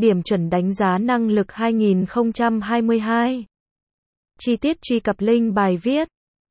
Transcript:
Điểm chuẩn đánh giá năng lực 2022. Chi tiết truy cập link bài viết